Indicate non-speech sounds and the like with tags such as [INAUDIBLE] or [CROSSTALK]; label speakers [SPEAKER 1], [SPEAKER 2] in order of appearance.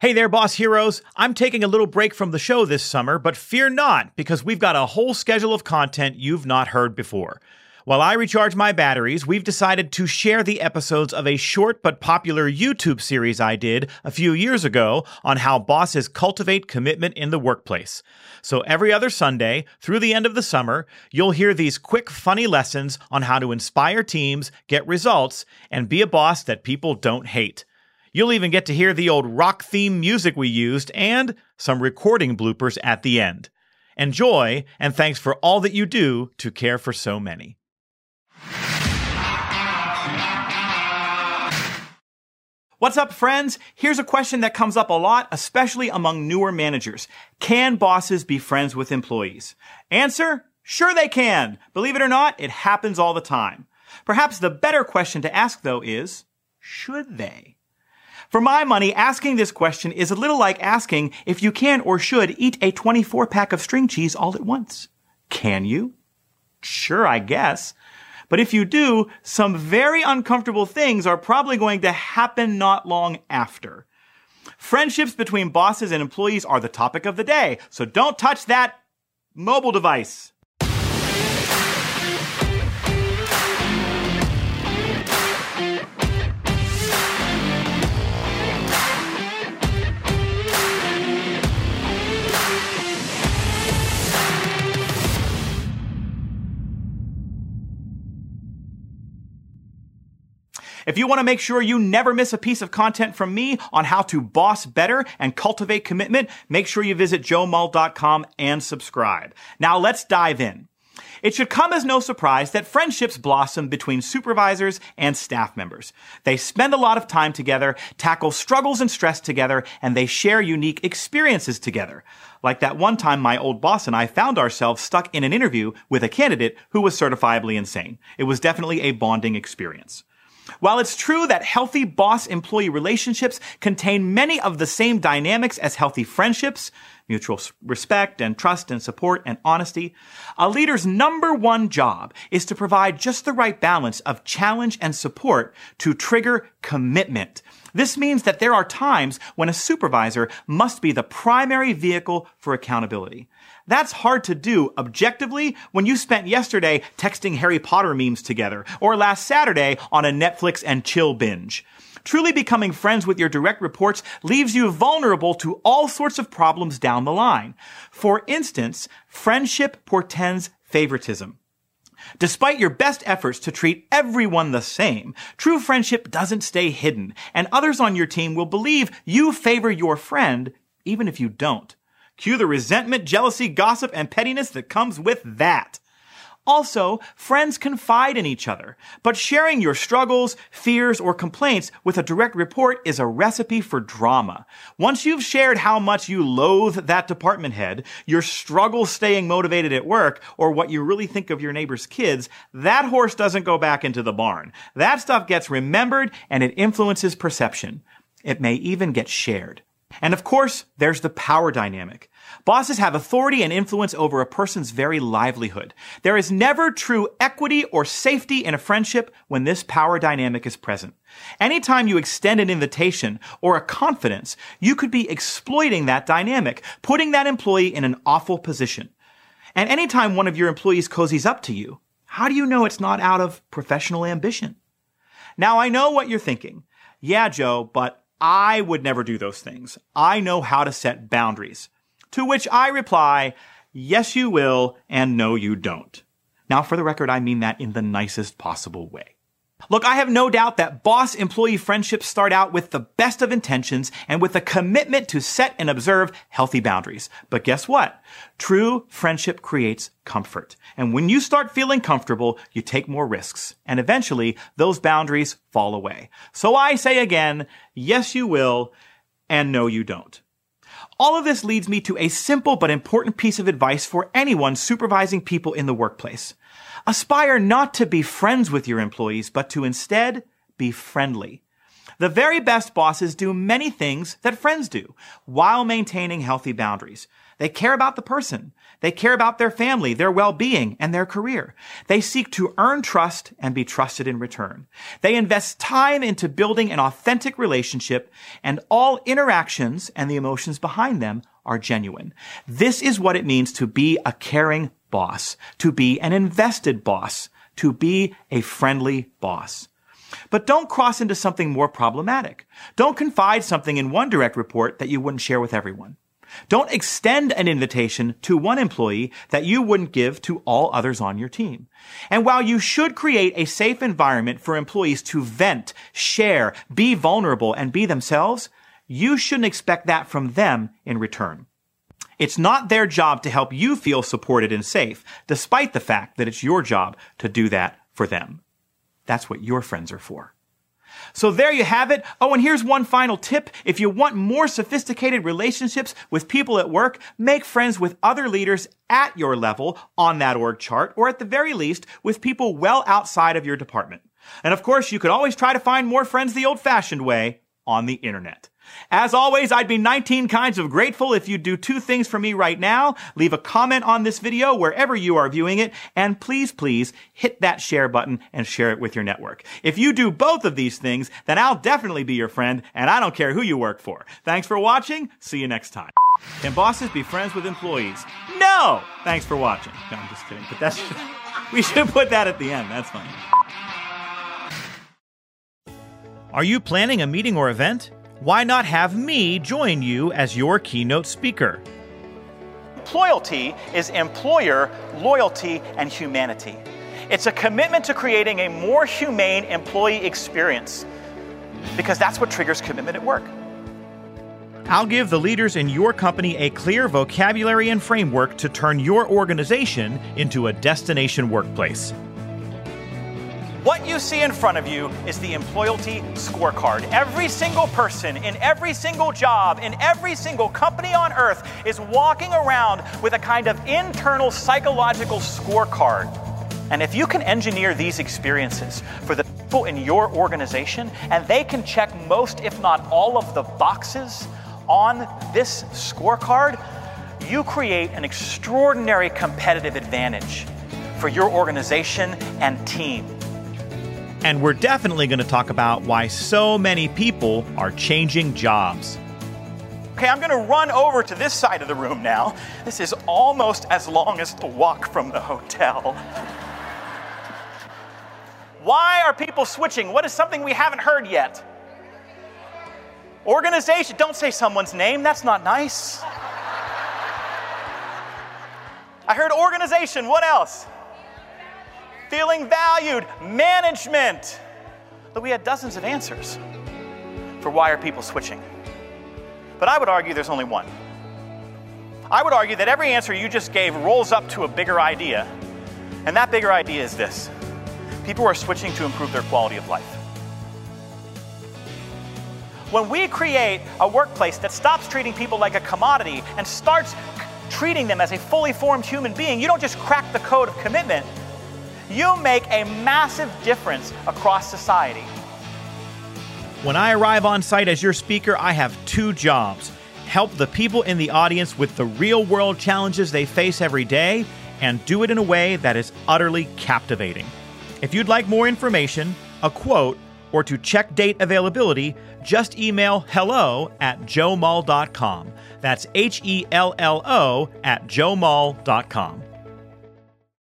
[SPEAKER 1] Hey there, boss heroes. I'm taking a little break from the show this summer, but fear not, because we've got a whole schedule of content you've not heard before. While I recharge my batteries, we've decided to share the episodes of a short but popular YouTube series I did a few years ago on how bosses cultivate commitment in the workplace. So every other Sunday, through the end of the summer, you'll hear these quick, funny lessons on how to inspire teams, get results, and be a boss that people don't hate. You'll even get to hear the old rock theme music we used and some recording bloopers at the end. Enjoy, and thanks for all that you do to care for so many. What's up, friends? Here's a question that comes up a lot, especially among newer managers. Can bosses be friends with employees? Answer? Sure they can. Believe it or not, it happens all the time. Perhaps the better question to ask, though, is should they? For my money, asking this question is a little like asking if you can or should eat a 24 pack of string cheese all at once. Can you? Sure, I guess. But if you do, some very uncomfortable things are probably going to happen not long after. Friendships between bosses and employees are the topic of the day, so don't touch that mobile device. If you want to make sure you never miss a piece of content from me on how to boss better and cultivate commitment, make sure you visit joemull.com and subscribe. Now let's dive in. It should come as no surprise that friendships blossom between supervisors and staff members. They spend a lot of time together, tackle struggles and stress together, and they share unique experiences together. Like that one time my old boss and I found ourselves stuck in an interview with a candidate who was certifiably insane. It was definitely a bonding experience. While it's true that healthy boss-employee relationships contain many of the same dynamics as healthy friendships, mutual respect and trust and support and honesty, a leader's number one job is to provide just the right balance of challenge and support to trigger commitment. This means that there are times when a supervisor must be the primary vehicle for accountability. That's hard to do objectively when you spent yesterday texting Harry Potter memes together or last Saturday on a Netflix and chill binge. Truly becoming friends with your direct reports leaves you vulnerable to all sorts of problems down the line. For instance, friendship portends favoritism. Despite your best efforts to treat everyone the same, true friendship doesn't stay hidden, and others on your team will believe you favor your friend even if you don't. Cue the resentment, jealousy, gossip, and pettiness that comes with that. Also, friends confide in each other, but sharing your struggles, fears, or complaints with a direct report is a recipe for drama. Once you've shared how much you loathe that department head, your struggle staying motivated at work, or what you really think of your neighbor's kids, that horse doesn't go back into the barn. That stuff gets remembered and it influences perception. It may even get shared. And of course, there's the power dynamic. Bosses have authority and influence over a person's very livelihood. There is never true equity or safety in a friendship when this power dynamic is present. Anytime you extend an invitation or a confidence, you could be exploiting that dynamic, putting that employee in an awful position. And anytime one of your employees cozies up to you, how do you know it's not out of professional ambition? Now I know what you're thinking. Yeah, Joe, but I would never do those things. I know how to set boundaries. To which I reply, yes, you will, and no, you don't. Now, for the record, I mean that in the nicest possible way. Look, I have no doubt that boss employee friendships start out with the best of intentions and with a commitment to set and observe healthy boundaries. But guess what? True friendship creates comfort. And when you start feeling comfortable, you take more risks. And eventually, those boundaries fall away. So I say again, yes, you will, and no, you don't. All of this leads me to a simple but important piece of advice for anyone supervising people in the workplace. Aspire not to be friends with your employees, but to instead be friendly. The very best bosses do many things that friends do while maintaining healthy boundaries. They care about the person. They care about their family, their well-being, and their career. They seek to earn trust and be trusted in return. They invest time into building an authentic relationship, and all interactions and the emotions behind them are genuine. This is what it means to be a caring boss, to be an invested boss, to be a friendly boss. But don't cross into something more problematic. Don't confide something in one direct report that you wouldn't share with everyone. Don't extend an invitation to one employee that you wouldn't give to all others on your team. And while you should create a safe environment for employees to vent, share, be vulnerable, and be themselves, you shouldn't expect that from them in return. It's not their job to help you feel supported and safe, despite the fact that it's your job to do that for them. That's what your friends are for. So there you have it. Oh, and here's one final tip. If you want more sophisticated relationships with people at work, make friends with other leaders at your level on that org chart, or at the very least, with people well outside of your department. And of course, you could always try to find more friends the old fashioned way on the internet. As always, I'd be 19 kinds of grateful if you'd do two things for me right now. Leave a comment on this video wherever you are viewing it, and please, please hit that share button and share it with your network. If you do both of these things, then I'll definitely be your friend, and I don't care who you work for. Thanks for watching. See you next time. Can bosses be friends with employees? No! Thanks for watching. No, I'm just kidding. But that's, [LAUGHS] we should put that at the end. That's funny. Are you planning a meeting or event? Why not have me join you as your keynote speaker? Loyalty is employer loyalty and humanity. It's a commitment to creating a more humane employee experience because that's what triggers commitment at work. I'll give the leaders in your company a clear vocabulary and framework to turn your organization into a destination workplace. What you see in front of you is the Employalty Scorecard. Every single person in every single job in every single company on earth is walking around with a kind of internal psychological scorecard. And if you can engineer these experiences for the people in your organization, and they can check most, if not all, of the boxes on this scorecard, you create an extraordinary competitive advantage for your organization and team. And we're definitely going to talk about why so many people are changing jobs. Okay, I'm going to run over to this side of the room now. This is almost as long as the walk from the hotel. Why are people switching? What is something we haven't heard yet? Organization. Don't say someone's name, that's not nice. I heard organization. What else? Feeling valued, management. But we had dozens of answers for why are people switching. But I would argue there's only one. I would argue that every answer you just gave rolls up to a bigger idea, and that bigger idea is this people are switching to improve their quality of life. When we create a workplace that stops treating people like a commodity and starts treating them as a fully formed human being, you don't just crack the code of commitment, you make a massive difference across society. When I arrive on site as your speaker, I have two jobs help the people in the audience with the real world challenges they face every day, and do it in a way that is utterly captivating. If you'd like more information, a quote, or to check date availability, just email hello at joemull.com. That's H E L L O at joemull.com.